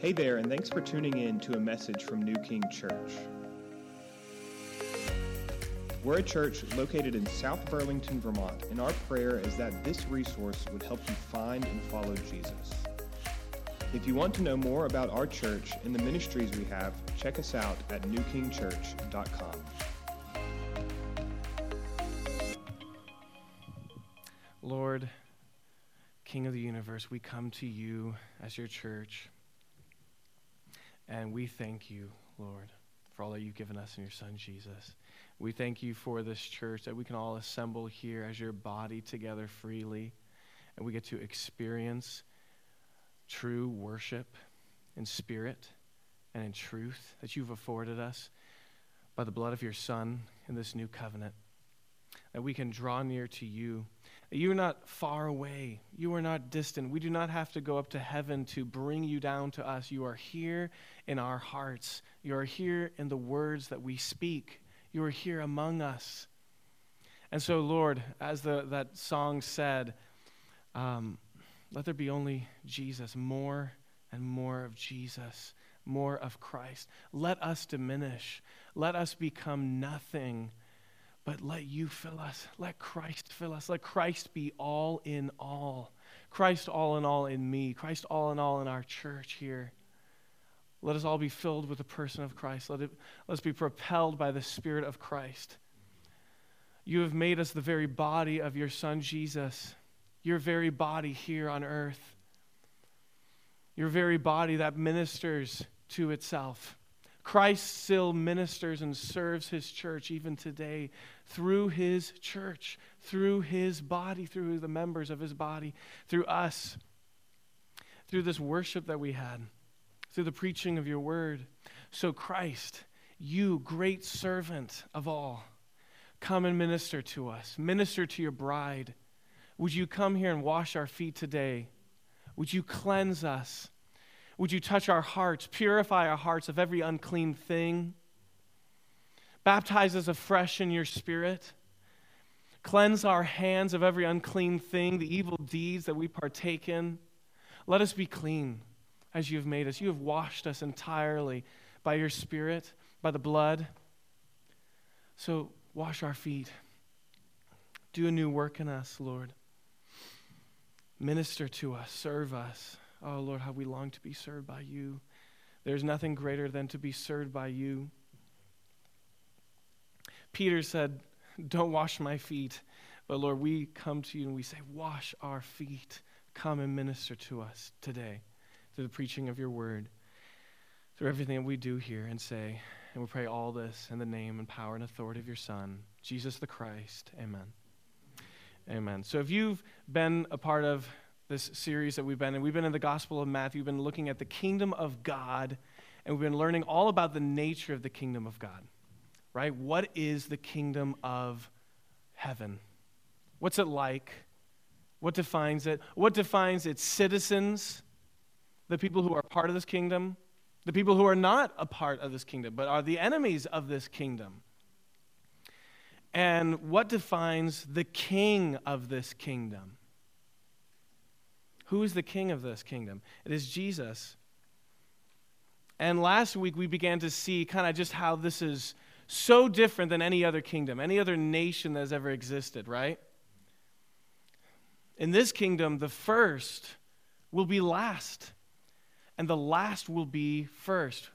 Hey there, and thanks for tuning in to a message from New King Church. We're a church located in South Burlington, Vermont, and our prayer is that this resource would help you find and follow Jesus. If you want to know more about our church and the ministries we have, check us out at newkingchurch.com. Lord, King of the universe, we come to you as your church. And we thank you, Lord, for all that you've given us in your Son, Jesus. We thank you for this church that we can all assemble here as your body together freely. And we get to experience true worship in spirit and in truth that you've afforded us by the blood of your Son in this new covenant. That we can draw near to you you are not far away. You are not distant. We do not have to go up to heaven to bring you down to us. You are here in our hearts. You are here in the words that we speak. You are here among us. And so, Lord, as the, that song said, um, let there be only Jesus, more and more of Jesus, more of Christ. Let us diminish. Let us become nothing but let you fill us. Let Christ fill us. Let Christ be all in all. Christ all in all in me. Christ all in all in our church here. Let us all be filled with the person of Christ. Let, it, let us be propelled by the Spirit of Christ. You have made us the very body of your Son, Jesus, your very body here on earth, your very body that ministers to itself. Christ still ministers and serves his church even today through his church, through his body, through the members of his body, through us, through this worship that we had, through the preaching of your word. So, Christ, you, great servant of all, come and minister to us, minister to your bride. Would you come here and wash our feet today? Would you cleanse us? Would you touch our hearts, purify our hearts of every unclean thing? Baptize us afresh in your spirit. Cleanse our hands of every unclean thing, the evil deeds that we partake in. Let us be clean as you have made us. You have washed us entirely by your spirit, by the blood. So wash our feet. Do a new work in us, Lord. Minister to us, serve us. Oh, Lord, how we long to be served by you. There's nothing greater than to be served by you. Peter said, Don't wash my feet. But Lord, we come to you and we say, Wash our feet. Come and minister to us today through the preaching of your word, through everything that we do here and say. And we pray all this in the name and power and authority of your Son, Jesus the Christ. Amen. Amen. So if you've been a part of this series that we've been in. We've been in the Gospel of Matthew, we've been looking at the kingdom of God, and we've been learning all about the nature of the kingdom of God, right? What is the kingdom of heaven? What's it like? What defines it? What defines its citizens, the people who are part of this kingdom, the people who are not a part of this kingdom, but are the enemies of this kingdom? And what defines the king of this kingdom? Who is the king of this kingdom? It is Jesus. And last week we began to see kind of just how this is so different than any other kingdom, any other nation that has ever existed, right? In this kingdom, the first will be last, and the last will be first.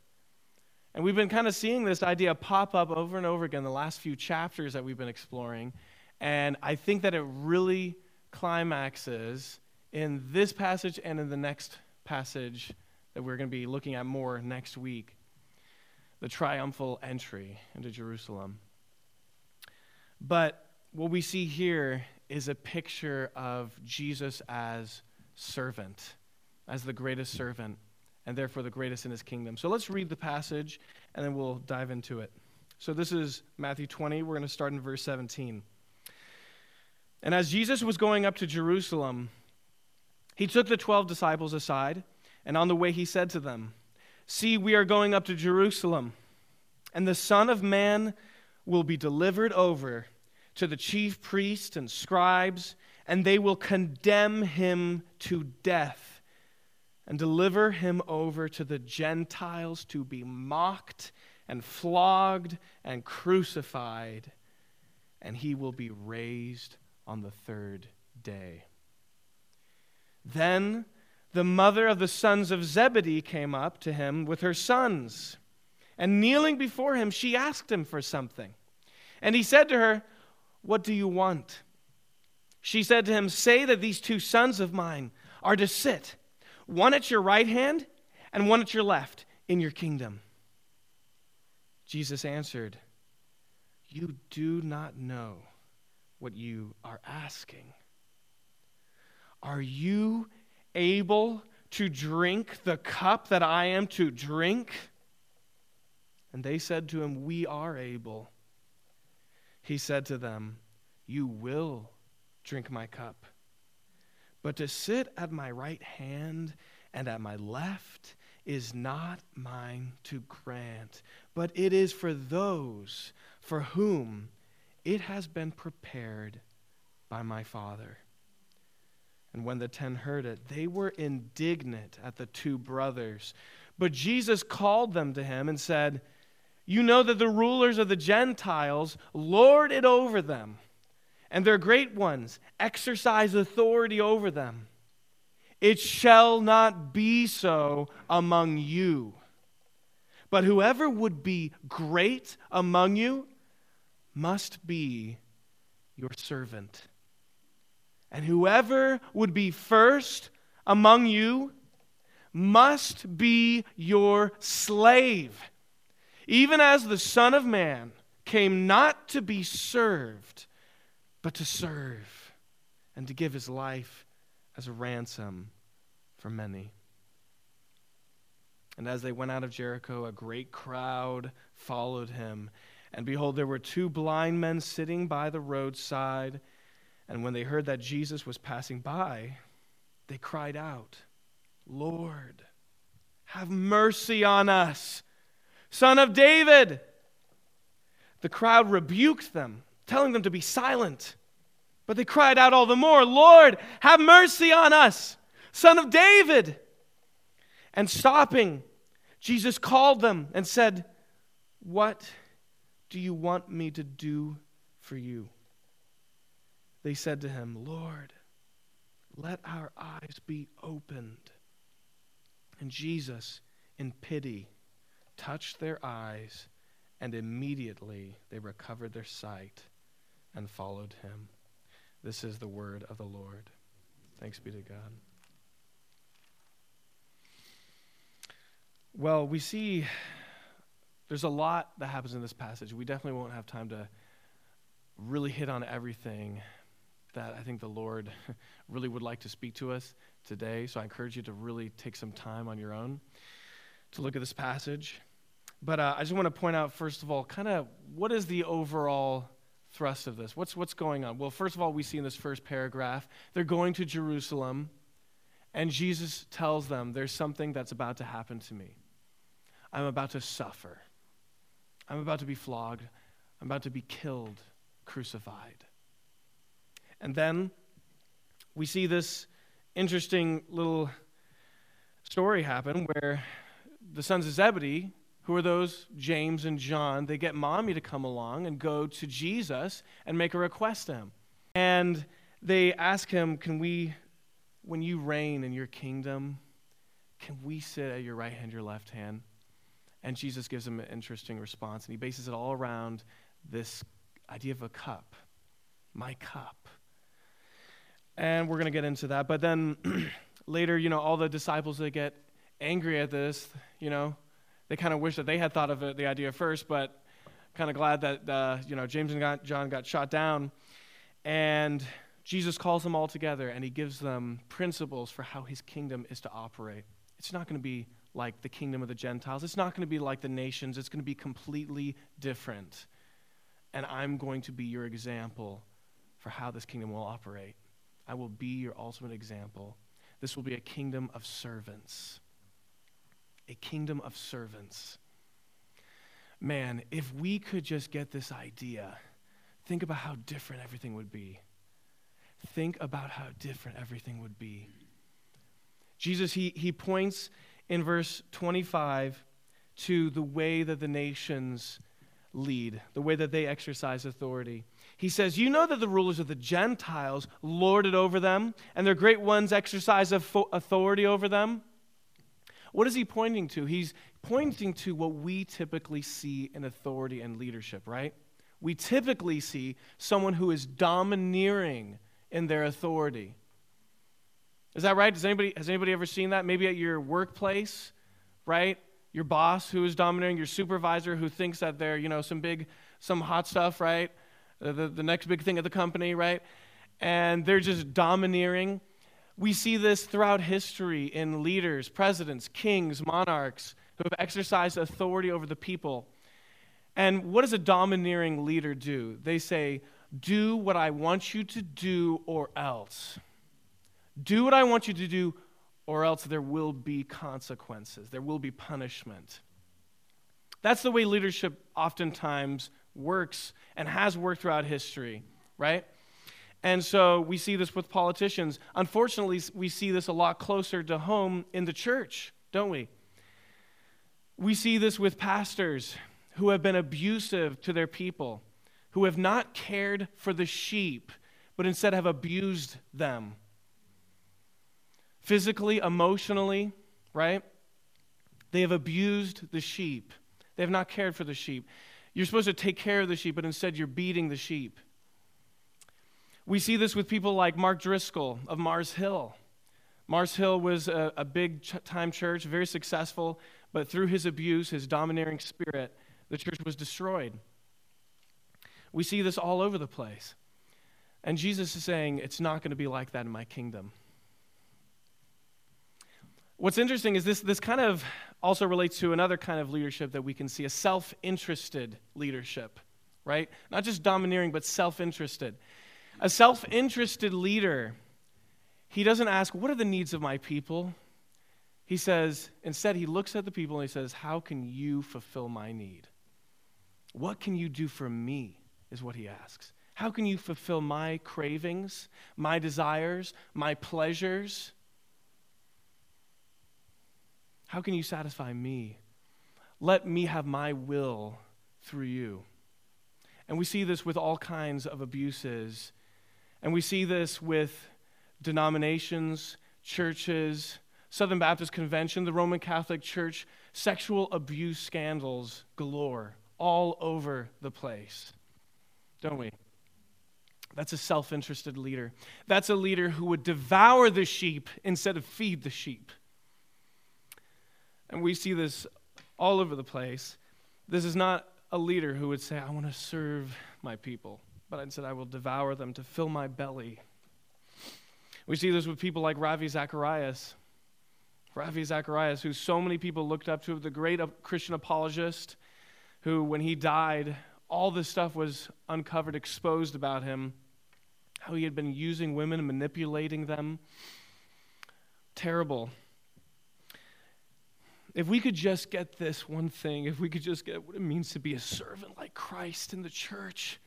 And we've been kind of seeing this idea pop up over and over again the last few chapters that we've been exploring. And I think that it really climaxes in this passage and in the next passage that we're going to be looking at more next week the triumphal entry into Jerusalem. But what we see here is a picture of Jesus as servant, as the greatest servant, and therefore the greatest in his kingdom. So let's read the passage and then we'll dive into it. So this is Matthew 20. We're going to start in verse 17. And as Jesus was going up to Jerusalem, he took the twelve disciples aside, and on the way he said to them, See, we are going up to Jerusalem, and the Son of Man will be delivered over to the chief priests and scribes, and they will condemn him to death and deliver him over to the Gentiles to be mocked and flogged and crucified, and he will be raised on the third day. Then the mother of the sons of Zebedee came up to him with her sons, and kneeling before him, she asked him for something. And he said to her, What do you want? She said to him, Say that these two sons of mine are to sit one at your right hand and one at your left in your kingdom. Jesus answered, You do not know what you are asking. Are you able to drink the cup that I am to drink? And they said to him, We are able. He said to them, You will drink my cup but to sit at my right hand and at my left is not mine to grant, but it is for those for whom it has been prepared by my Father. And when the ten heard it, they were indignant at the two brothers. But Jesus called them to him and said, You know that the rulers of the Gentiles lord it over them and their great ones exercise authority over them. It shall not be so among you. But whoever would be great among you must be your servant. And whoever would be first among you must be your slave. Even as the Son of Man came not to be served but to serve and to give his life as a ransom for many. And as they went out of Jericho, a great crowd followed him. And behold, there were two blind men sitting by the roadside. And when they heard that Jesus was passing by, they cried out, Lord, have mercy on us, Son of David. The crowd rebuked them telling them to be silent. But they cried out all the more, Lord, have mercy on us, son of David. And stopping, Jesus called them and said, What do you want me to do for you? They said to him, Lord, let our eyes be opened. And Jesus, in pity, touched their eyes, and immediately they recovered their sight and followed him. This is the word of the Lord. Thanks be to God. Well, we see there's a lot that happens in this passage. We definitely won't have time to really hit on everything that I think the Lord really would like to speak to us today. So I encourage you to really take some time on your own to look at this passage. But uh, I just want to point out, first of all, kind of what is the overall thrust of this. What's, what's going on? Well, first of all, we see in this first paragraph, they're going to Jerusalem, and Jesus tells them, There's something that's about to happen to me. I'm about to suffer. I'm about to be flogged. I'm about to be killed, crucified. And then we see this interesting little story happen where the sons of Zebedee who are those? James and John. They get mommy to come along and go to Jesus and make a request to him. And they ask him, Can we, when you reign in your kingdom, can we sit at your right hand, your left hand? And Jesus gives them an interesting response, and he bases it all around this idea of a cup, my cup. And we're going to get into that. But then later, you know, all the disciples, they get angry at this, you know, they kind of wish that they had thought of it, the idea first, but kind of glad that uh, you know James and John got shot down. And Jesus calls them all together and he gives them principles for how his kingdom is to operate. It's not going to be like the kingdom of the Gentiles. It's not going to be like the nations. It's going to be completely different. And I'm going to be your example for how this kingdom will operate. I will be your ultimate example. This will be a kingdom of servants a kingdom of servants. Man, if we could just get this idea, think about how different everything would be. Think about how different everything would be. Jesus, he, he points in verse 25 to the way that the nations lead, the way that they exercise authority. He says, You know that the rulers of the Gentiles lord it over them, and their great ones exercise authority over them. What is he pointing to? He's pointing to what we typically see in authority and leadership, right? We typically see someone who is domineering in their authority. Is that right? Does anybody, has anybody ever seen that? Maybe at your workplace, right? Your boss who is domineering, your supervisor who thinks that they're, you know, some big, some hot stuff, right? The, the, the next big thing at the company, right? And they're just domineering. We see this throughout history in leaders, presidents, kings, monarchs who have exercised authority over the people. And what does a domineering leader do? They say, Do what I want you to do, or else. Do what I want you to do, or else there will be consequences. There will be punishment. That's the way leadership oftentimes works and has worked throughout history, right? And so we see this with politicians. Unfortunately, we see this a lot closer to home in the church, don't we? We see this with pastors who have been abusive to their people, who have not cared for the sheep, but instead have abused them physically, emotionally, right? They have abused the sheep. They have not cared for the sheep. You're supposed to take care of the sheep, but instead you're beating the sheep. We see this with people like Mark Driscoll of Mars Hill. Mars Hill was a, a big time church, very successful, but through his abuse, his domineering spirit, the church was destroyed. We see this all over the place. And Jesus is saying, It's not going to be like that in my kingdom. What's interesting is this, this kind of also relates to another kind of leadership that we can see a self interested leadership, right? Not just domineering, but self interested. A self interested leader, he doesn't ask, What are the needs of my people? He says, instead, he looks at the people and he says, How can you fulfill my need? What can you do for me? Is what he asks. How can you fulfill my cravings, my desires, my pleasures? How can you satisfy me? Let me have my will through you. And we see this with all kinds of abuses. And we see this with denominations, churches, Southern Baptist Convention, the Roman Catholic Church, sexual abuse scandals galore all over the place. Don't we? That's a self interested leader. That's a leader who would devour the sheep instead of feed the sheep. And we see this all over the place. This is not a leader who would say, I want to serve my people, but instead I will devour them to fill my belly. We see this with people like Ravi Zacharias. Ravi Zacharias, who so many people looked up to, the great Christian apologist, who, when he died, all this stuff was uncovered, exposed about him, how he had been using women manipulating them. Terrible. If we could just get this one thing, if we could just get what it means to be a servant like Christ in the church,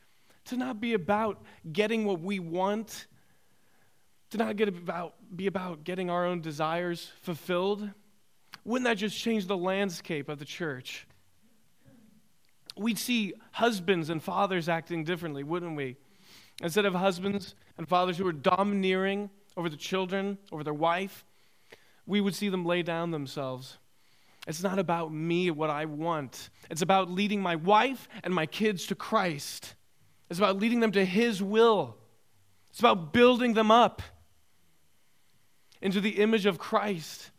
to not be about getting what we want, to not get about, be about getting our own desires fulfilled, wouldn't that just change the landscape of the church? We'd see husbands and fathers acting differently, wouldn't we? Instead of husbands and fathers who are domineering over the children, over their wife, we would see them lay down themselves it's not about me, what I want. It's about leading my wife and my kids to Christ. It's about leading them to His will. It's about building them up into the image of Christ.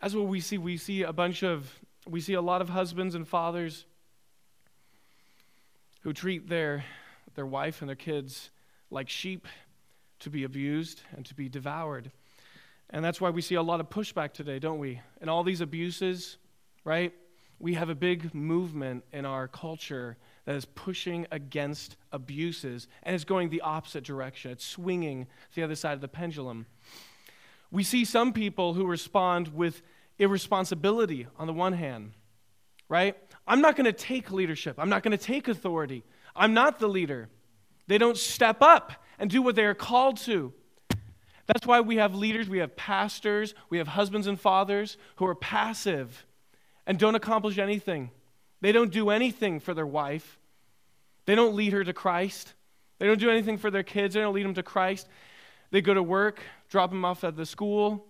That's what we see. We see a bunch of, we see a lot of husbands and fathers who treat their, their wife and their kids like sheep to be abused and to be devoured. And that's why we see a lot of pushback today, don't we? And all these abuses, right? We have a big movement in our culture that is pushing against abuses and is going the opposite direction. It's swinging to the other side of the pendulum. We see some people who respond with irresponsibility on the one hand, right? I'm not going to take leadership. I'm not going to take authority. I'm not the leader. They don't step up and do what they are called to. That's why we have leaders, we have pastors, we have husbands and fathers who are passive and don't accomplish anything. They don't do anything for their wife. They don't lead her to Christ. They don't do anything for their kids. They don't lead them to Christ. They go to work, drop them off at the school,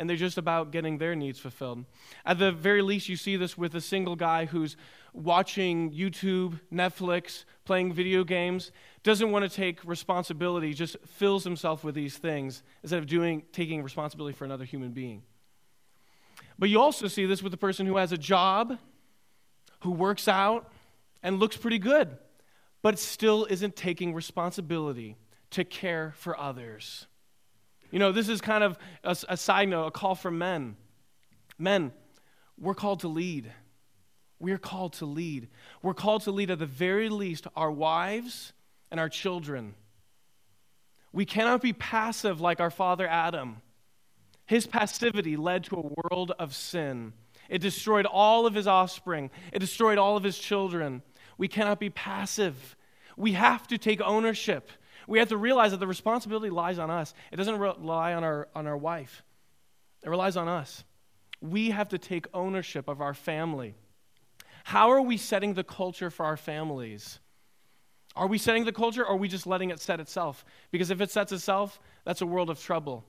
and they're just about getting their needs fulfilled. At the very least, you see this with a single guy who's watching YouTube, Netflix, playing video games, doesn't want to take responsibility, just fills himself with these things instead of doing, taking responsibility for another human being. But you also see this with the person who has a job, who works out, and looks pretty good, but still isn't taking responsibility to care for others. You know, this is kind of a, a side note, a call for men. Men, we're called to lead. We are called to lead. We're called to lead at the very least our wives and our children. We cannot be passive like our father Adam. His passivity led to a world of sin. It destroyed all of his offspring, it destroyed all of his children. We cannot be passive. We have to take ownership. We have to realize that the responsibility lies on us. It doesn't rely on our, on our wife, it relies on us. We have to take ownership of our family. How are we setting the culture for our families? Are we setting the culture or are we just letting it set itself? Because if it sets itself, that's a world of trouble.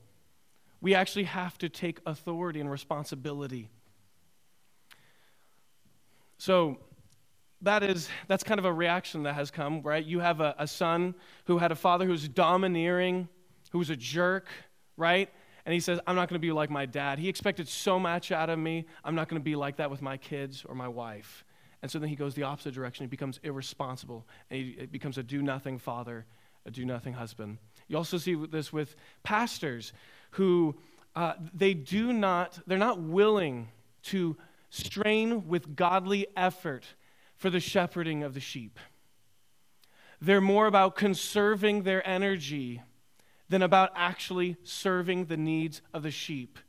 We actually have to take authority and responsibility. So, that is that's kind of a reaction that has come right you have a, a son who had a father who's domineering who's a jerk right and he says i'm not going to be like my dad he expected so much out of me i'm not going to be like that with my kids or my wife and so then he goes the opposite direction. He becomes irresponsible, and he becomes a do nothing father, a do nothing husband. You also see this with pastors who uh, they do not, they're not willing to strain with godly effort for the shepherding of the sheep. They're more about conserving their energy than about actually serving the needs of the sheep,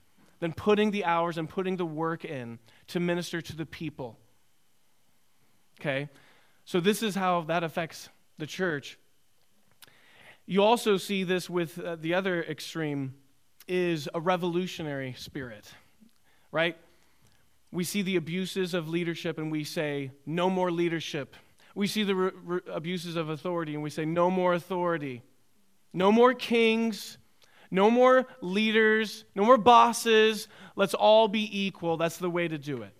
than putting the hours and putting the work in to minister to the people. Okay? So, this is how that affects the church. You also see this with uh, the other extreme is a revolutionary spirit, right? We see the abuses of leadership and we say, no more leadership. We see the re- re- abuses of authority and we say, no more authority. No more kings, no more leaders, no more bosses. Let's all be equal. That's the way to do it.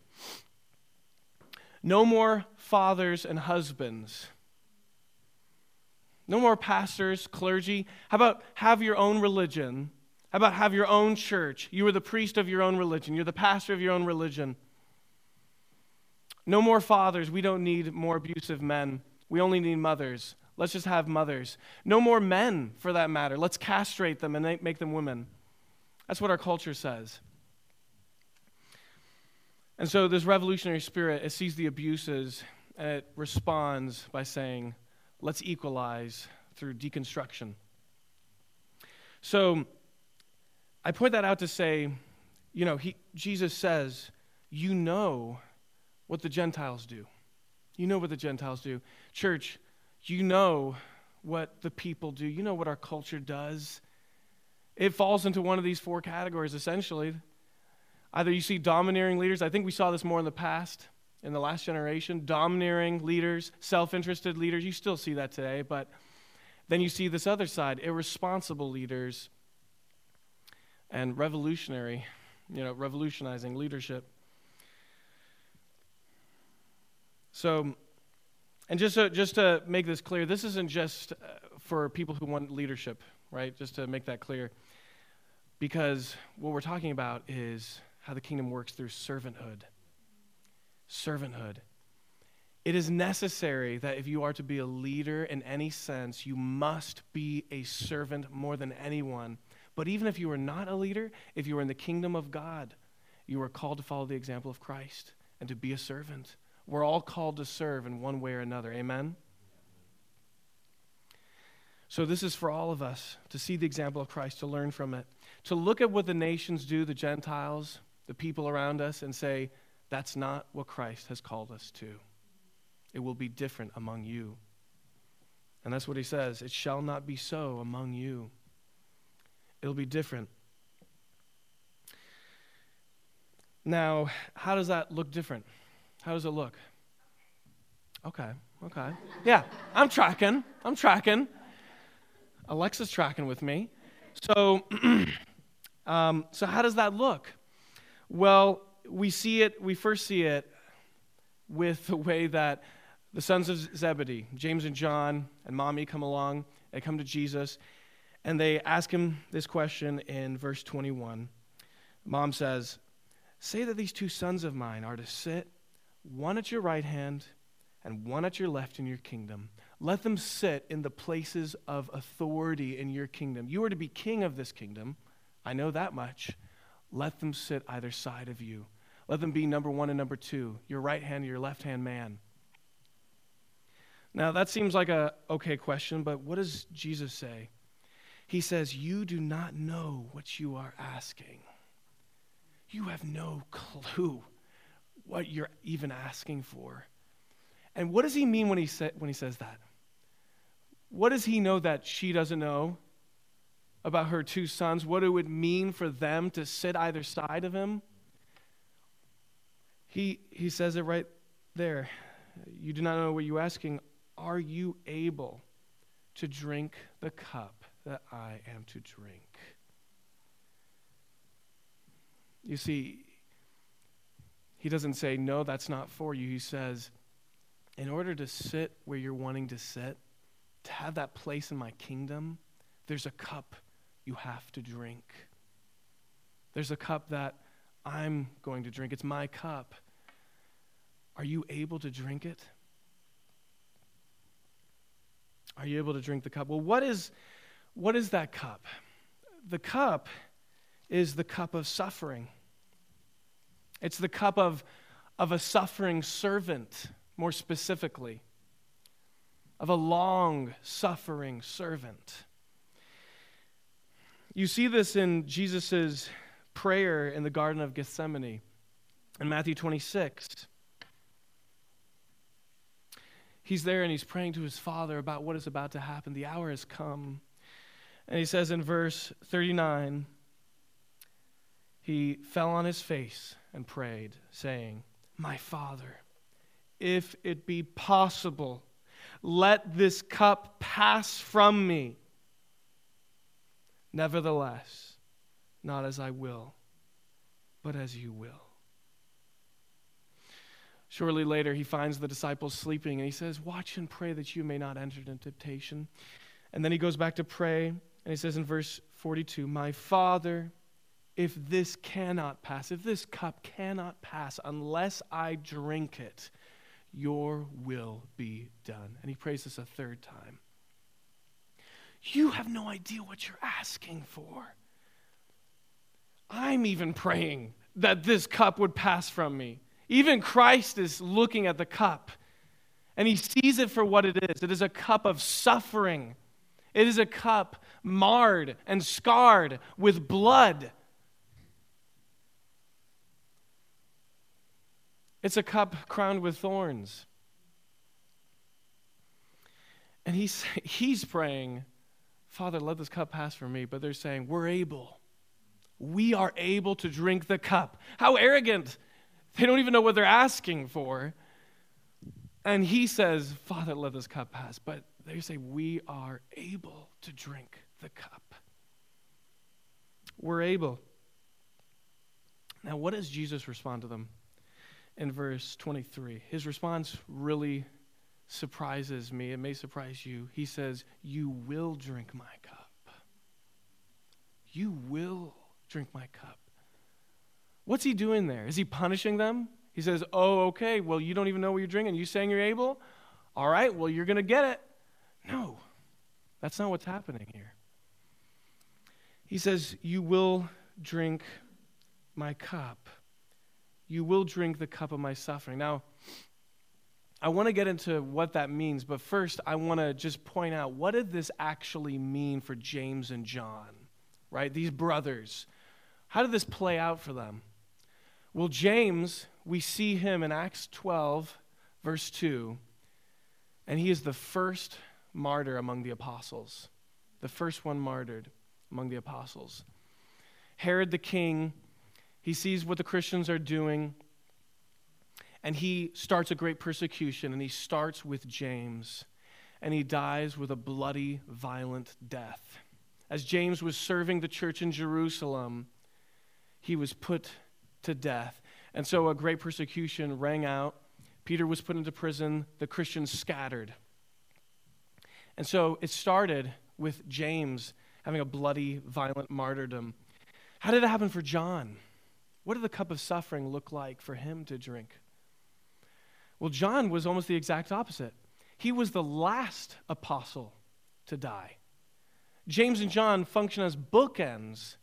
No more fathers and husbands. No more pastors, clergy. How about have your own religion? How about have your own church? You are the priest of your own religion. You're the pastor of your own religion. No more fathers. We don't need more abusive men. We only need mothers. Let's just have mothers. No more men, for that matter. Let's castrate them and make them women. That's what our culture says. And so, this revolutionary spirit, it sees the abuses and it responds by saying, let's equalize through deconstruction. So, I point that out to say, you know, he, Jesus says, you know what the Gentiles do. You know what the Gentiles do. Church, you know what the people do. You know what our culture does. It falls into one of these four categories, essentially. Either you see domineering leaders, I think we saw this more in the past, in the last generation, domineering leaders, self interested leaders. You still see that today, but then you see this other side, irresponsible leaders and revolutionary, you know, revolutionizing leadership. So, and just to, just to make this clear, this isn't just uh, for people who want leadership, right? Just to make that clear. Because what we're talking about is how the kingdom works through servanthood. Servanthood. It is necessary that if you are to be a leader in any sense, you must be a servant more than anyone. But even if you are not a leader, if you are in the kingdom of God, you are called to follow the example of Christ and to be a servant. We're all called to serve in one way or another. Amen? So, this is for all of us to see the example of Christ, to learn from it, to look at what the nations do, the Gentiles, the people around us and say, that's not what Christ has called us to. It will be different among you. And that's what he says it shall not be so among you. It'll be different. Now, how does that look different? How does it look? Okay, okay. Yeah, I'm tracking. I'm tracking. Alexa's tracking with me. So, um, so how does that look? Well, we see it, we first see it with the way that the sons of Zebedee, James and John, and mommy come along. They come to Jesus, and they ask him this question in verse 21. Mom says, Say that these two sons of mine are to sit, one at your right hand and one at your left in your kingdom. Let them sit in the places of authority in your kingdom. You are to be king of this kingdom. I know that much. Let them sit either side of you. Let them be number one and number two, your right hand and your left hand man. Now, that seems like a okay question, but what does Jesus say? He says, You do not know what you are asking. You have no clue what you're even asking for. And what does he mean when he, sa- when he says that? What does he know that she doesn't know about her two sons? What it would mean for them to sit either side of him? He, he says it right there. You do not know what you're asking. Are you able to drink the cup that I am to drink? You see, he doesn't say, No, that's not for you. He says, In order to sit where you're wanting to sit, to have that place in my kingdom, there's a cup you have to drink. There's a cup that I'm going to drink. It's my cup. Are you able to drink it? Are you able to drink the cup? Well, what is, what is that cup? The cup is the cup of suffering. It's the cup of, of a suffering servant, more specifically, of a long suffering servant. You see this in Jesus' prayer in the Garden of Gethsemane in Matthew 26 he's there and he's praying to his father about what is about to happen. The hour has come. And he says in verse 39 he fell on his face and prayed, saying, My father, if it be possible, let this cup pass from me. Nevertheless, not as I will, but as you will. Shortly later, he finds the disciples sleeping and he says, Watch and pray that you may not enter into temptation. And then he goes back to pray and he says in verse 42, My Father, if this cannot pass, if this cup cannot pass unless I drink it, your will be done. And he prays this a third time. You have no idea what you're asking for. I'm even praying that this cup would pass from me. Even Christ is looking at the cup and he sees it for what it is. It is a cup of suffering, it is a cup marred and scarred with blood. It's a cup crowned with thorns. And he's, he's praying, Father, let this cup pass from me. But they're saying, We're able. We are able to drink the cup. How arrogant they don't even know what they're asking for. And he says, Father, let this cup pass. But they say, We are able to drink the cup. We're able. Now, what does Jesus respond to them in verse 23? His response really surprises me. It may surprise you. He says, You will drink my cup. You will drink my cup. What's he doing there? Is he punishing them? He says, Oh, okay, well, you don't even know what you're drinking. You saying you're able? All right, well, you're going to get it. No, that's not what's happening here. He says, You will drink my cup. You will drink the cup of my suffering. Now, I want to get into what that means, but first, I want to just point out what did this actually mean for James and John, right? These brothers. How did this play out for them? Well, James, we see him in Acts 12, verse 2, and he is the first martyr among the apostles, the first one martyred. among the apostles. Herod the king, he sees what the Christians are doing, and he starts a great persecution, and he starts with James, and he dies with a bloody, violent death. As James was serving the church in Jerusalem, he was put to death. And so a great persecution rang out. Peter was put into prison, the Christians scattered. And so it started with James having a bloody, violent martyrdom. How did it happen for John? What did the cup of suffering look like for him to drink? Well, John was almost the exact opposite. He was the last apostle to die. James and John function as bookends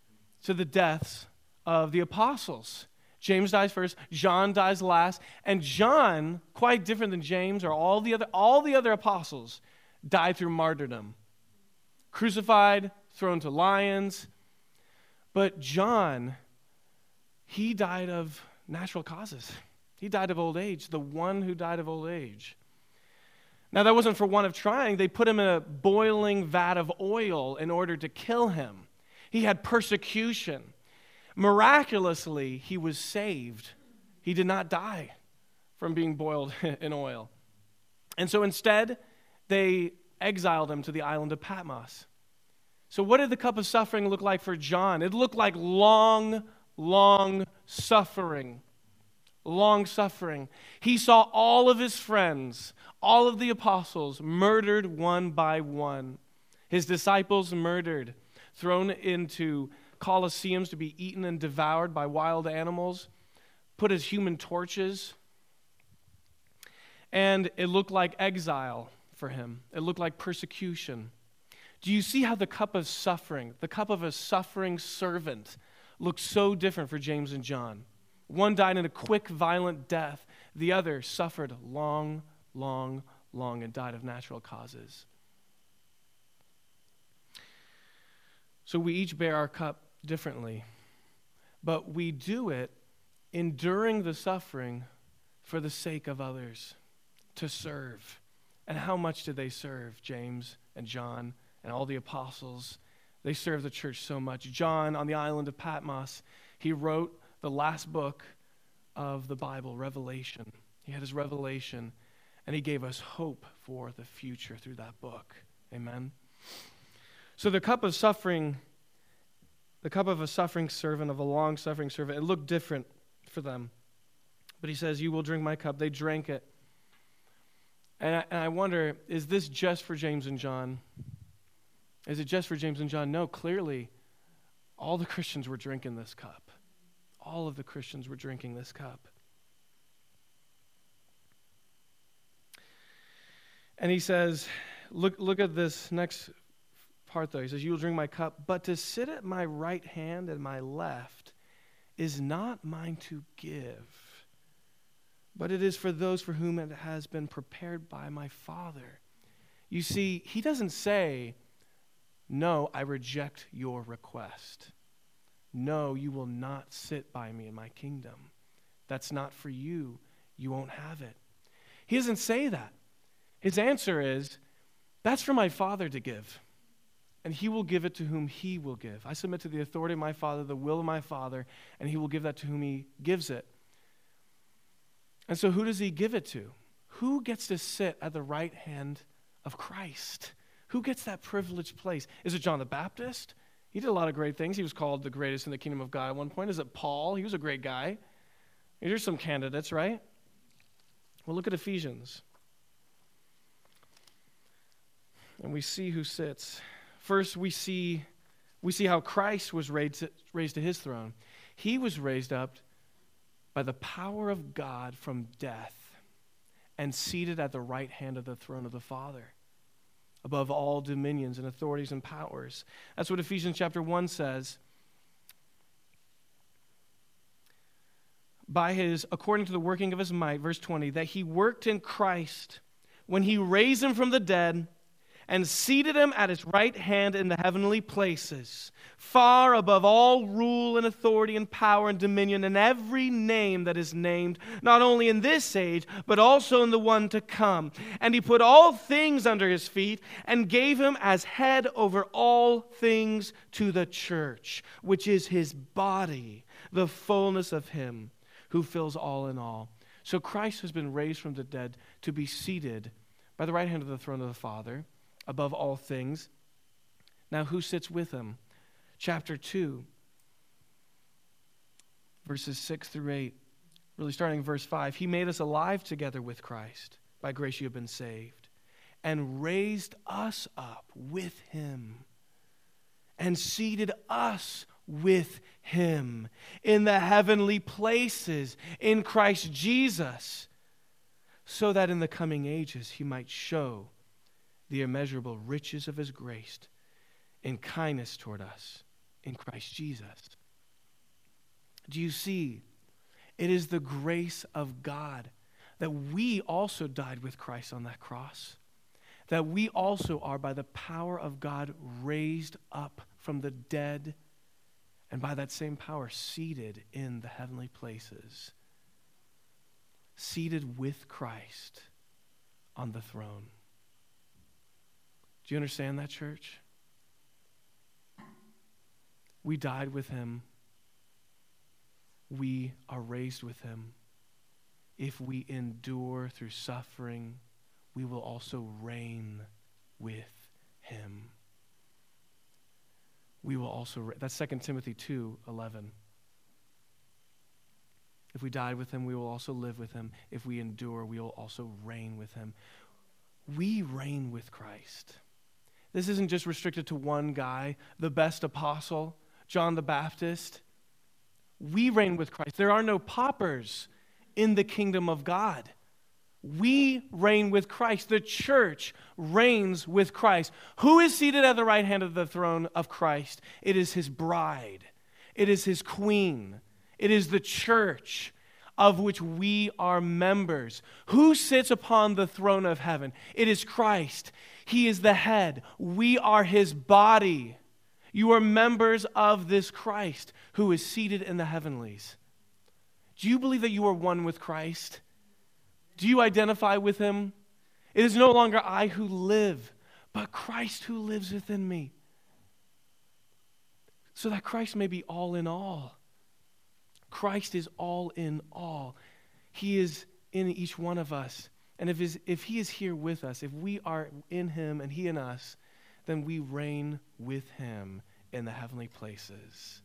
to the deaths of the apostles. James dies first, John dies last, and John, quite different than James or all the other all the other apostles, died through martyrdom. Crucified, thrown to lions. But John, he died of natural causes. He died of old age, the one who died of old age. Now, that wasn't for want of trying. They put him in a boiling vat of oil in order to kill him. He had persecution. Miraculously, he was saved. He did not die from being boiled in oil. And so instead, they exiled him to the island of Patmos. So, what did the cup of suffering look like for John? It looked like long, long suffering. Long suffering. He saw all of his friends, all of the apostles, murdered one by one. His disciples murdered, thrown into colosseums to be eaten and devoured by wild animals, put as human torches. And it looked like exile for him, it looked like persecution. Do you see how the cup of suffering, the cup of a suffering servant, looks so different for James and John? One died in a quick, violent death, the other suffered long, long, long and died of natural causes. So we each bear our cup differently, but we do it enduring the suffering for the sake of others, to serve. And how much did they serve, James and John and all the apostles? They served the church so much. John, on the island of Patmos, he wrote the last book of the Bible, Revelation. He had his revelation, and he gave us hope for the future through that book. Amen. So the cup of suffering the cup of a suffering servant, of a long suffering servant. It looked different for them. But he says, You will drink my cup. They drank it. And I, and I wonder, is this just for James and John? Is it just for James and John? No, clearly, all the Christians were drinking this cup. All of the Christians were drinking this cup. And he says, look, look at this next part, though. He says, You will drink my cup, but to sit at my right hand and my left is not mine to give, but it is for those for whom it has been prepared by my Father. You see, he doesn't say, No, I reject your request. No, you will not sit by me in my kingdom. That's not for you. You won't have it. He doesn't say that. His answer is, That's for my Father to give and he will give it to whom he will give. I submit to the authority of my Father, the will of my Father, and he will give that to whom he gives it. And so, who does he give it to? Who gets to sit at the right hand of Christ? Who gets that privileged place? Is it John the Baptist? He did a lot of great things. He was called the greatest in the kingdom of God at one point. Is it Paul? He was a great guy. Here's some candidates, right? Well, look at Ephesians. And we see who sits. First, we see, we see how Christ was raised, raised to his throne. He was raised up by the power of God from death and seated at the right hand of the throne of the Father, above all dominions and authorities and powers. That's what Ephesians chapter 1 says. By his, according to the working of his might, verse 20, that he worked in Christ when he raised him from the dead and seated him at his right hand in the heavenly places, far above all rule and authority and power and dominion and every name that is named, not only in this age, but also in the one to come. And he put all things under his feet and gave him as head over all things to the church, which is his body, the fullness of him who fills all in all. So Christ has been raised from the dead to be seated by the right hand of the throne of the Father above all things. Now, who sits with him? Chapter 2, verses 6 through 8, really starting verse 5. He made us alive together with Christ. By grace you have been saved, and raised us up with him, and seated us with him in the heavenly places in Christ Jesus, so that in the coming ages he might show the immeasurable riches of his grace in kindness toward us in Christ Jesus. Do you see? It is the grace of God that we also died with Christ on that cross, that we also are, by the power of God, raised up from the dead and by that same power, seated in the heavenly places, seated with Christ on the throne. Do you understand that, church? We died with him. We are raised with him. If we endure through suffering, we will also reign with him we will also that's 2 timothy 2 11 if we died with him we will also live with him if we endure we will also reign with him we reign with christ this isn't just restricted to one guy the best apostle john the baptist we reign with christ there are no paupers in the kingdom of god we reign with Christ. The church reigns with Christ. Who is seated at the right hand of the throne of Christ? It is his bride, it is his queen, it is the church of which we are members. Who sits upon the throne of heaven? It is Christ. He is the head. We are his body. You are members of this Christ who is seated in the heavenlies. Do you believe that you are one with Christ? Do you identify with him? It is no longer I who live, but Christ who lives within me. So that Christ may be all in all. Christ is all in all. He is in each one of us. And if, his, if He is here with us, if we are in Him and He in us, then we reign with Him in the heavenly places.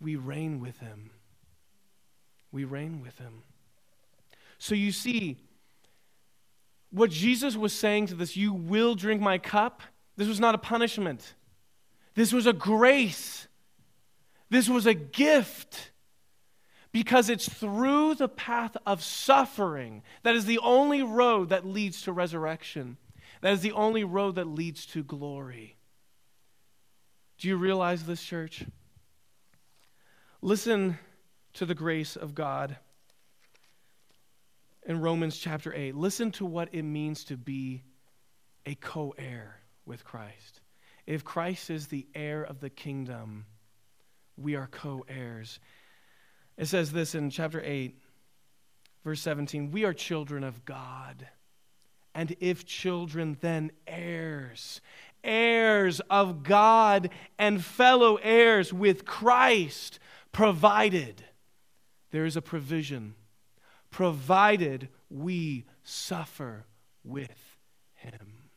We reign with Him. We reign with Him. So you see, what Jesus was saying to this, you will drink my cup, this was not a punishment. This was a grace. This was a gift. Because it's through the path of suffering that is the only road that leads to resurrection. That is the only road that leads to glory. Do you realize this, church? Listen to the grace of God in Romans chapter 8. Listen to what it means to be a co heir with Christ. If Christ is the heir of the kingdom, we are co heirs. It says this in chapter 8, verse 17 We are children of God. And if children, then heirs, heirs of God and fellow heirs with Christ, provided there is a provision provided we suffer with him.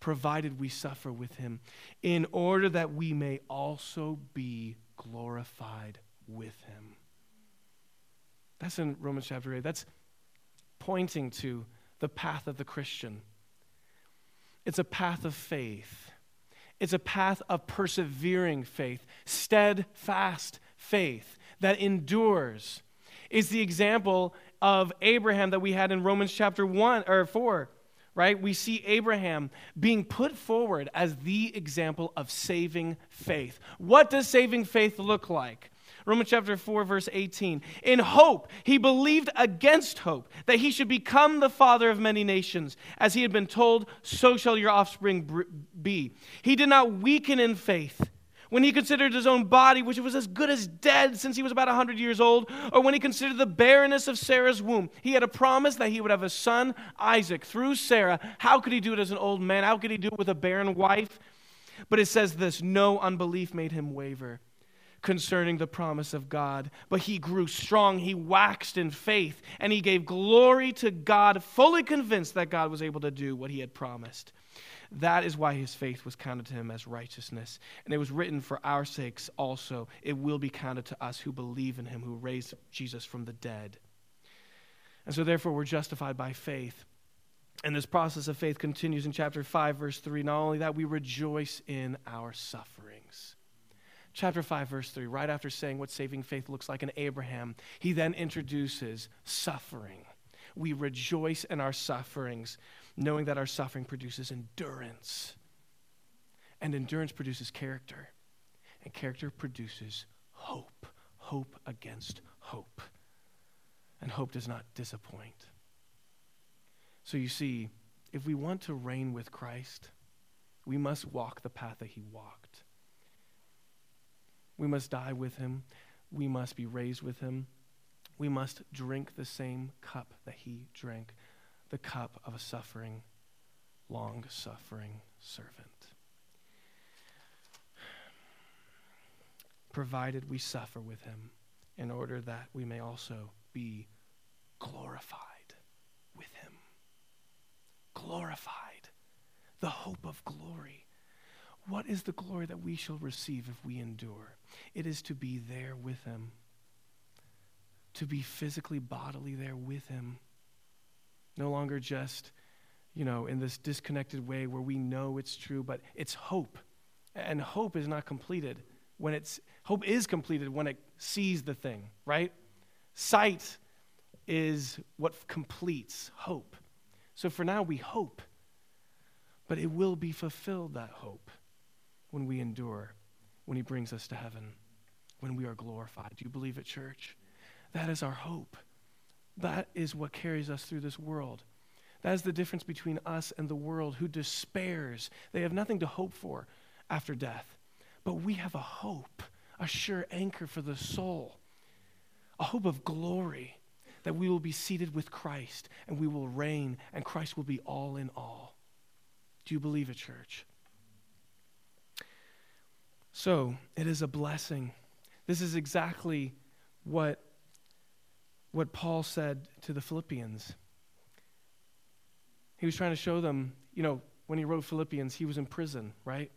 Provided we suffer with him, in order that we may also be glorified with him. That's in Romans chapter 8. That's pointing to the path of the Christian. It's a path of faith. It's a path of persevering faith, steadfast faith that endures is the example of Abraham that we had in Romans chapter 1 or 4, right? We see Abraham being put forward as the example of saving faith. What does saving faith look like? Romans chapter 4, verse 18. In hope, he believed against hope that he should become the father of many nations. As he had been told, so shall your offspring be. He did not weaken in faith when he considered his own body, which was as good as dead since he was about 100 years old, or when he considered the barrenness of Sarah's womb. He had a promise that he would have a son, Isaac, through Sarah. How could he do it as an old man? How could he do it with a barren wife? But it says this no unbelief made him waver concerning the promise of God. But he grew strong, he waxed in faith, and he gave glory to God, fully convinced that God was able to do what he had promised. That is why his faith was counted to him as righteousness. And it was written for our sakes also. It will be counted to us who believe in him, who raised Jesus from the dead. And so, therefore, we're justified by faith. And this process of faith continues in chapter 5, verse 3. Not only that, we rejoice in our sufferings. Chapter 5, verse 3, right after saying what saving faith looks like in Abraham, he then introduces suffering. We rejoice in our sufferings knowing that our suffering produces endurance. And endurance produces character. And character produces hope. Hope against hope. And hope does not disappoint. So you see, if we want to reign with Christ, we must walk the path that he walked. We must die with him. We must be raised with him. We must drink the same cup that he drank the cup of a suffering, long suffering servant. Provided we suffer with him in order that we may also be glorified with him. Glorified. The hope of glory. What is the glory that we shall receive if we endure? It is to be there with him, to be physically, bodily there with him no longer just, you know, in this disconnected way where we know it's true, but it's hope. And hope is not completed when it's, hope is completed when it sees the thing, right? Sight is what completes hope. So for now, we hope, but it will be fulfilled, that hope, when we endure, when He brings us to heaven, when we are glorified. Do you believe it, church? That is our hope. That is what carries us through this world. That is the difference between us and the world who despairs. They have nothing to hope for after death. But we have a hope, a sure anchor for the soul, a hope of glory that we will be seated with Christ and we will reign and Christ will be all in all. Do you believe it, church? So, it is a blessing. This is exactly what what Paul said to the Philippians. He was trying to show them, you know, when he wrote Philippians, he was in prison, right?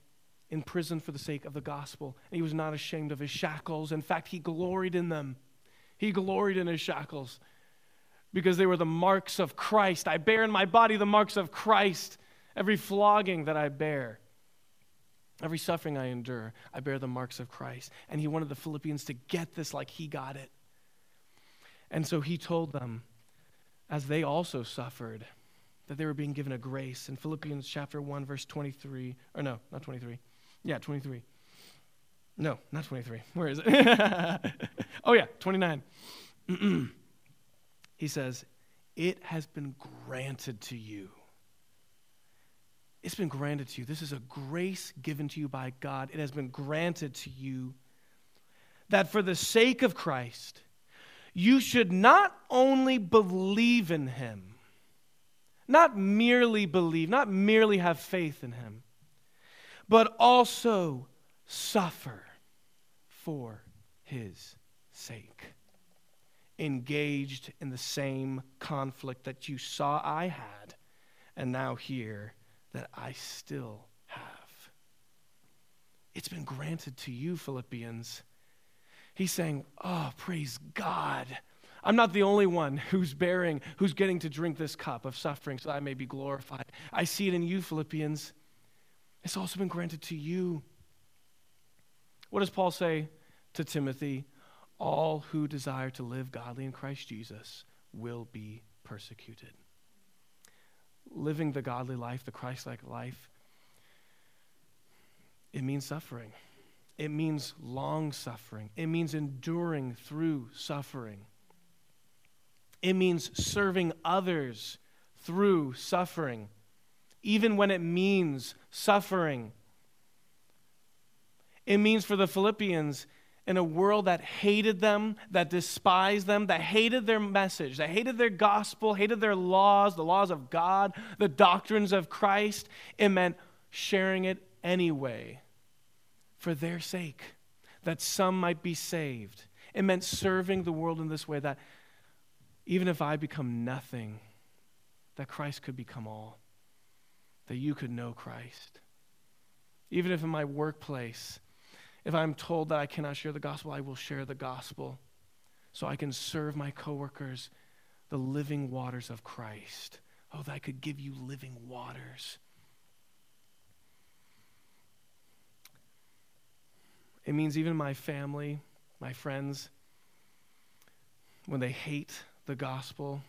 In prison for the sake of the gospel. And he was not ashamed of his shackles. In fact, he gloried in them. He gloried in his shackles because they were the marks of Christ. I bear in my body the marks of Christ. Every flogging that I bear, every suffering I endure, I bear the marks of Christ. And he wanted the Philippians to get this like he got it. And so he told them, as they also suffered, that they were being given a grace. In Philippians chapter 1, verse 23, or no, not 23. Yeah, 23. No, not 23. Where is it? oh, yeah, 29. he says, It has been granted to you. It's been granted to you. This is a grace given to you by God. It has been granted to you that for the sake of Christ, you should not only believe in him, not merely believe, not merely have faith in him, but also suffer for his sake. Engaged in the same conflict that you saw I had, and now hear that I still have. It's been granted to you, Philippians He's saying, Oh, praise God. I'm not the only one who's bearing, who's getting to drink this cup of suffering so I may be glorified. I see it in you, Philippians. It's also been granted to you. What does Paul say to Timothy? All who desire to live godly in Christ Jesus will be persecuted. Living the godly life, the Christ like life, it means suffering. it means long suffering, it means enduring through suffering, it means serving others through suffering, even when it means suffering. It means for the Philippians, in a world that hated them, that despised them, that hated their message, that hated their gospel, hated their laws, the laws of God, the doctrines of Christ, it meant sharing it anyway for their sake, that some might be saved. It meant serving the world in this way that even if I become nothing, that Christ could become all, that you could know Christ. Even if in my workplace, if I'm told that I cannot share the gospel, I will share the gospel so I can serve my coworkers the living waters of Christ. Oh, that I could give you living waters. It means even my family, my friends, when they hate the gospel,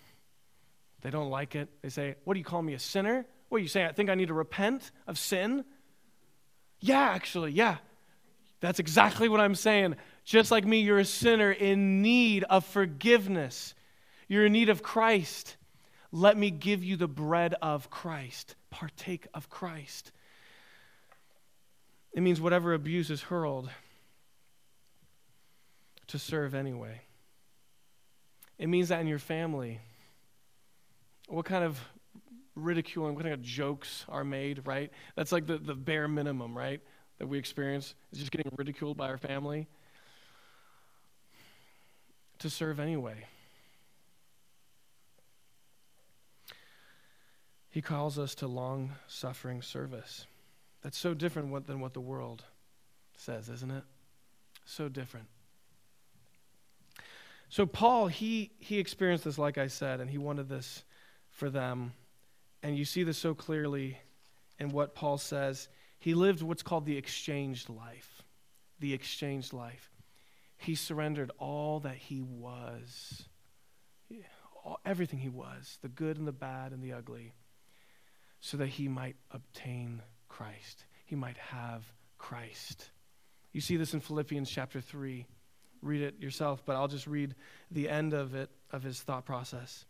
they don't like it. They say, What do you call me, a sinner? What are you saying? I think I need to repent of sin? Yeah, actually, yeah. That's exactly what I'm saying. Just like me, you're a sinner in need of forgiveness. You're in need of Christ. Let me give you the bread of Christ. Partake of Christ. It means whatever abuse is hurled to serve anyway. It means that in your family, what kind of ridicule and what kind of jokes are made, right? That's like the, the bare minimum, right? That we experience is just getting ridiculed by our family to serve anyway. He calls us to long suffering service. That's so different than what the world says, isn't it? So different. So Paul, he he experienced this like I said and he wanted this for them. And you see this so clearly in what Paul says he lived what's called the exchanged life. The exchanged life. He surrendered all that he was, all, everything he was, the good and the bad and the ugly, so that he might obtain Christ. He might have Christ. You see this in Philippians chapter 3. Read it yourself, but I'll just read the end of it, of his thought process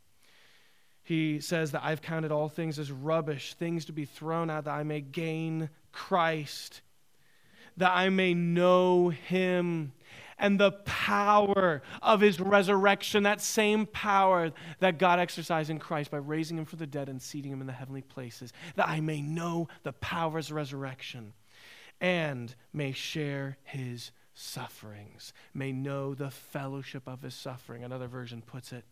he says that I've counted all things as rubbish, things to be thrown out, that I may gain Christ, that I may know him and the power of his resurrection, that same power that God exercised in Christ by raising him from the dead and seating him in the heavenly places, that I may know the power of his resurrection and may share his sufferings, may know the fellowship of his suffering. Another version puts it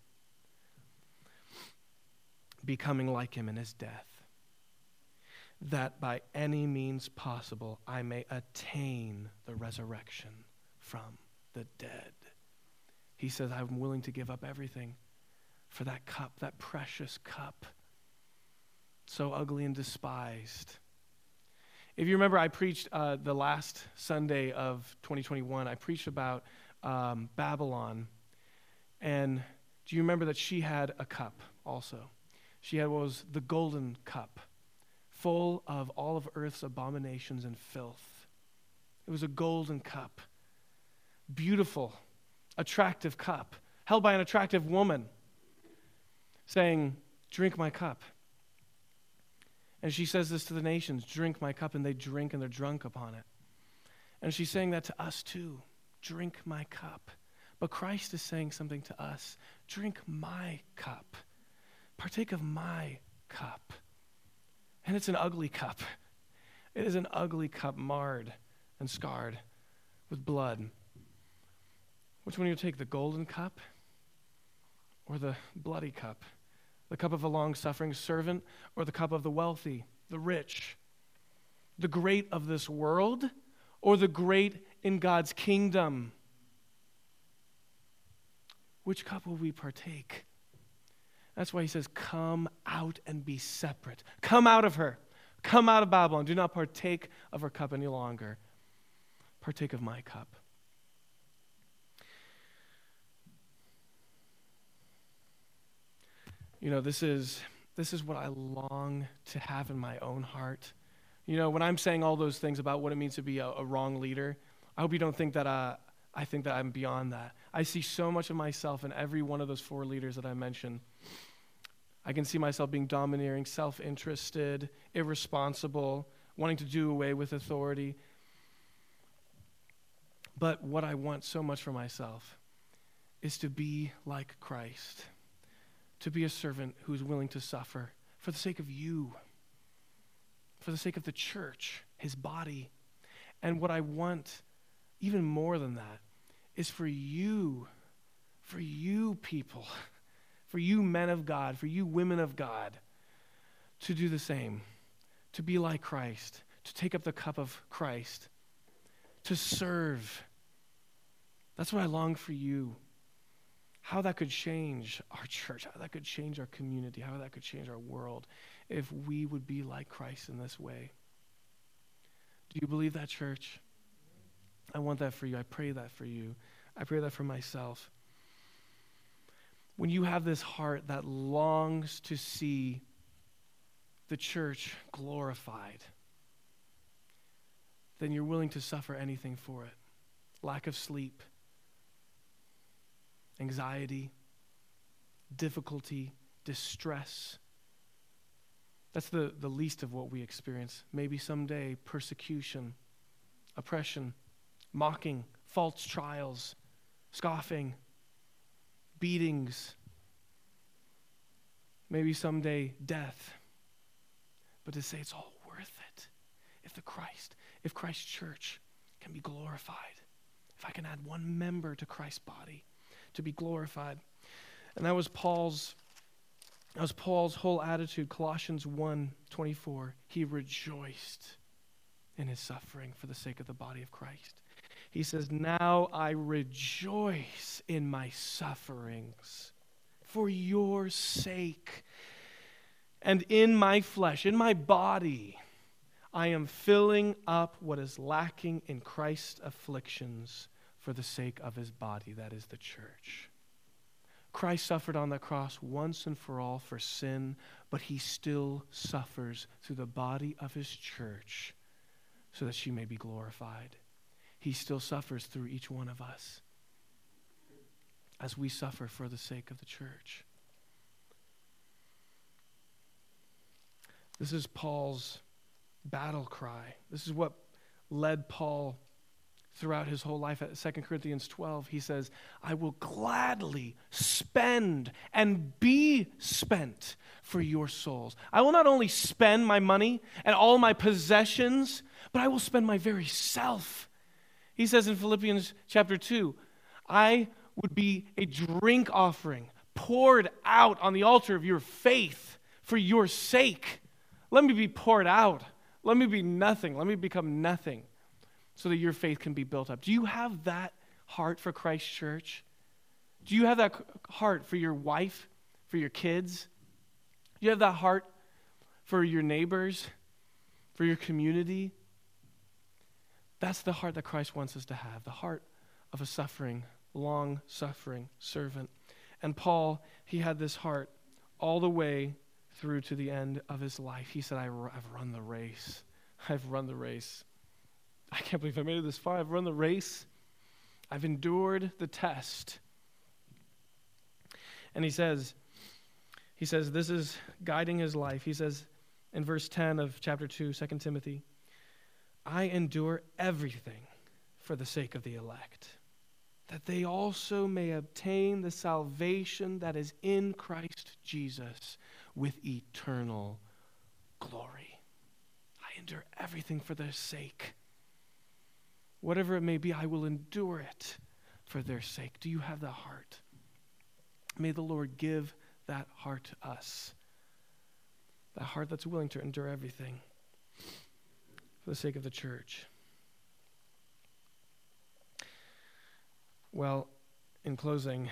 becoming like him in his death, that by any means possible I may attain the resurrection from the dead. He says, I'm willing to give up everything for that cup, that precious cup, so ugly and despised. If you remember, I preached uh, the last Sunday of 2021, I preached about um, Babylon. And do you remember that she had a cup also? She had what was the golden cup, full of all of earth's abominations and filth. It was a golden cup, beautiful, attractive cup, held by an attractive woman, saying, Drink my cup. And she says this to the nations Drink my cup, and they drink and they're drunk upon it. And she's saying that to us too Drink my cup. But Christ is saying something to us Drink my cup. Partake of my cup. And it's an ugly cup. It is an ugly cup, marred and scarred with blood. Which one do you take, the golden cup or the bloody cup? The cup of a long suffering servant or the cup of the wealthy, the rich? The great of this world or the great in God's kingdom? Which cup will we partake? That's why he says, Come out and be separate. Come out of her. Come out of Babylon. Do not partake of her cup any longer. Partake of my cup. You know, this is, this is what I long to have in my own heart. You know, when I'm saying all those things about what it means to be a, a wrong leader, I hope you don't think that uh, I think that I'm beyond that. I see so much of myself in every one of those four leaders that I mentioned. I can see myself being domineering, self interested, irresponsible, wanting to do away with authority. But what I want so much for myself is to be like Christ, to be a servant who's willing to suffer for the sake of you, for the sake of the church, his body. And what I want, even more than that, is for you, for you people, for you men of God, for you women of God, to do the same, to be like Christ, to take up the cup of Christ, to serve. That's what I long for you. How that could change our church, how that could change our community, how that could change our world if we would be like Christ in this way. Do you believe that, church? I want that for you. I pray that for you. I pray that for myself. When you have this heart that longs to see the church glorified, then you're willing to suffer anything for it. Lack of sleep, anxiety, difficulty, distress. That's the, the least of what we experience. Maybe someday persecution, oppression, mocking, false trials, scoffing, beatings, maybe someday death. But to say it's all worth it if the Christ, if Christ's church can be glorified, if I can add one member to Christ's body to be glorified. And that was Paul's that was Paul's whole attitude. Colossians 1 24. He rejoiced in his suffering for the sake of the body of Christ. He says, Now I rejoice in my sufferings for your sake. And in my flesh, in my body, I am filling up what is lacking in Christ's afflictions for the sake of his body, that is the church. Christ suffered on the cross once and for all for sin, but he still suffers through the body of his church so that she may be glorified he still suffers through each one of us as we suffer for the sake of the church. This is Paul's battle cry. This is what led Paul throughout his whole life at 2 Corinthians 12. He says, I will gladly spend and be spent for your souls. I will not only spend my money and all my possessions, but I will spend my very self he says in Philippians chapter 2, I would be a drink offering poured out on the altar of your faith for your sake. Let me be poured out. Let me be nothing. Let me become nothing so that your faith can be built up. Do you have that heart for Christ Church? Do you have that heart for your wife, for your kids? Do you have that heart for your neighbors, for your community? That's the heart that Christ wants us to have the heart of a suffering, long suffering servant. And Paul, he had this heart all the way through to the end of his life. He said, I've run the race. I've run the race. I can't believe I made it this far. I've run the race. I've endured the test. And he says, he says, this is guiding his life. He says in verse 10 of chapter 2, 2 Timothy, I endure everything for the sake of the elect, that they also may obtain the salvation that is in Christ Jesus with eternal glory. I endure everything for their sake. Whatever it may be, I will endure it for their sake. Do you have that heart? May the Lord give that heart to us. That heart that's willing to endure everything for the sake of the church. Well, in closing,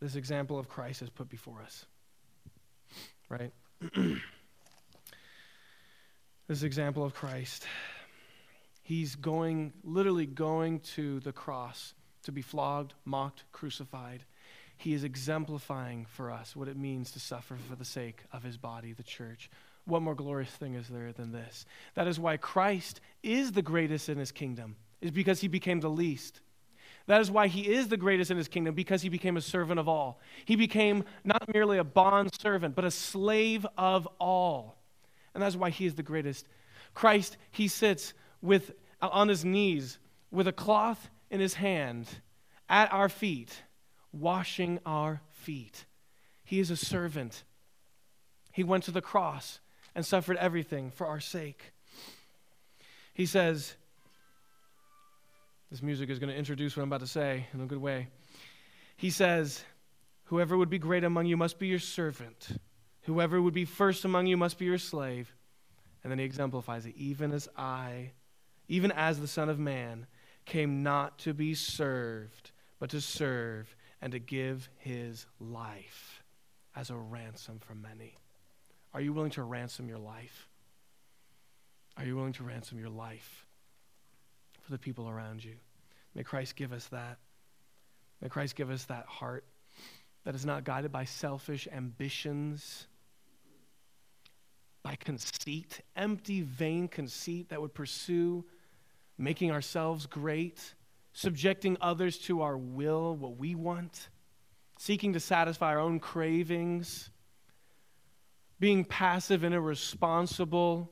this example of Christ is put before us, right? this example of Christ. He's going, literally going to the cross to be flogged, mocked, crucified. He is exemplifying for us what it means to suffer for the sake of his body, the church. what more glorious thing is there than this? That is why Christ is the greatest in his kingdom, is because he became the least. That is why he is the greatest in his kingdom, because he became a servant of all. He became not merely a bond servant, but a slave of all. And that's why he is the greatest. Christ, he sits with, on his knees with a cloth in his hand at our feet, washing our feet. He is a servant. He went to the cross and suffered everything for our sake. He says, this music is going to introduce what I'm about to say in a good way. He says, Whoever would be great among you must be your servant. Whoever would be first among you must be your slave. And then he exemplifies it. Even as I, even as the Son of Man, came not to be served, but to serve and to give his life as a ransom for many. Are you willing to ransom your life? Are you willing to ransom your life for the people around you? May Christ give us that. May Christ give us that heart that is not guided by selfish ambitions, by conceit, empty, vain conceit that would pursue making ourselves great, subjecting others to our will, what we want, seeking to satisfy our own cravings being passive and irresponsible.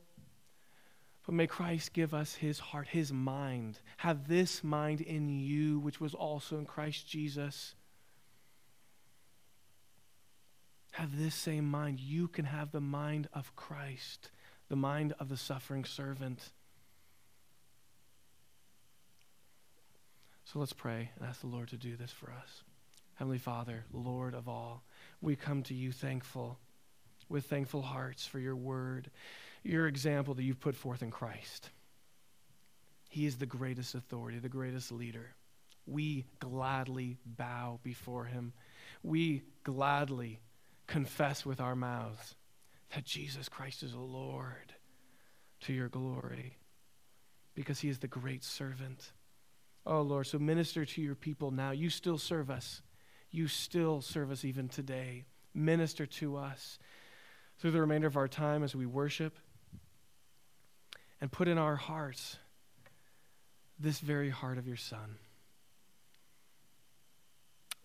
But may Christ give us his heart, his mind. Have this mind in you, which was also in Christ Jesus. Have this same mind. You can have the mind of Christ, the mind of the suffering servant. So let's pray and ask the Lord to do this for us. Heavenly Father, Lord of all, we come to you thankful with thankful hearts for your word, your example that you've put forth in Christ. He is the greatest authority, the greatest leader. We gladly bow before him. We gladly confess with our mouths that Jesus Christ is Lord to your glory because he is the great servant. Oh, Lord, so minister to your people now. You still serve us. You still serve us even today. Minister to us through the remainder of our time as we worship and put in our hearts this very heart of your Son.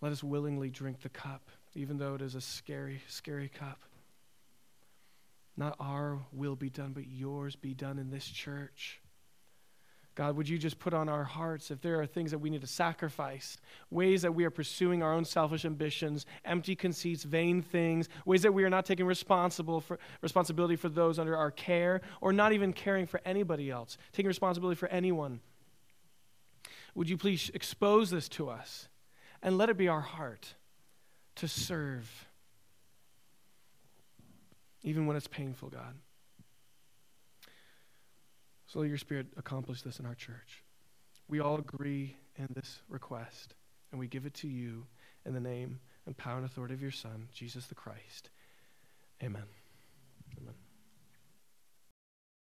Let us willingly drink the cup, even though it is a scary, scary cup. Not our will be done, but yours be done in this church. God, would you just put on our hearts if there are things that we need to sacrifice, ways that we are pursuing our own selfish ambitions, empty conceits, vain things, ways that we are not taking responsible for, responsibility for those under our care, or not even caring for anybody else, taking responsibility for anyone. Would you please expose this to us and let it be our heart to serve, even when it's painful, God? So let your Spirit accomplish this in our church. We all agree in this request, and we give it to you in the name and power and authority of your Son, Jesus the Christ. Amen. Amen.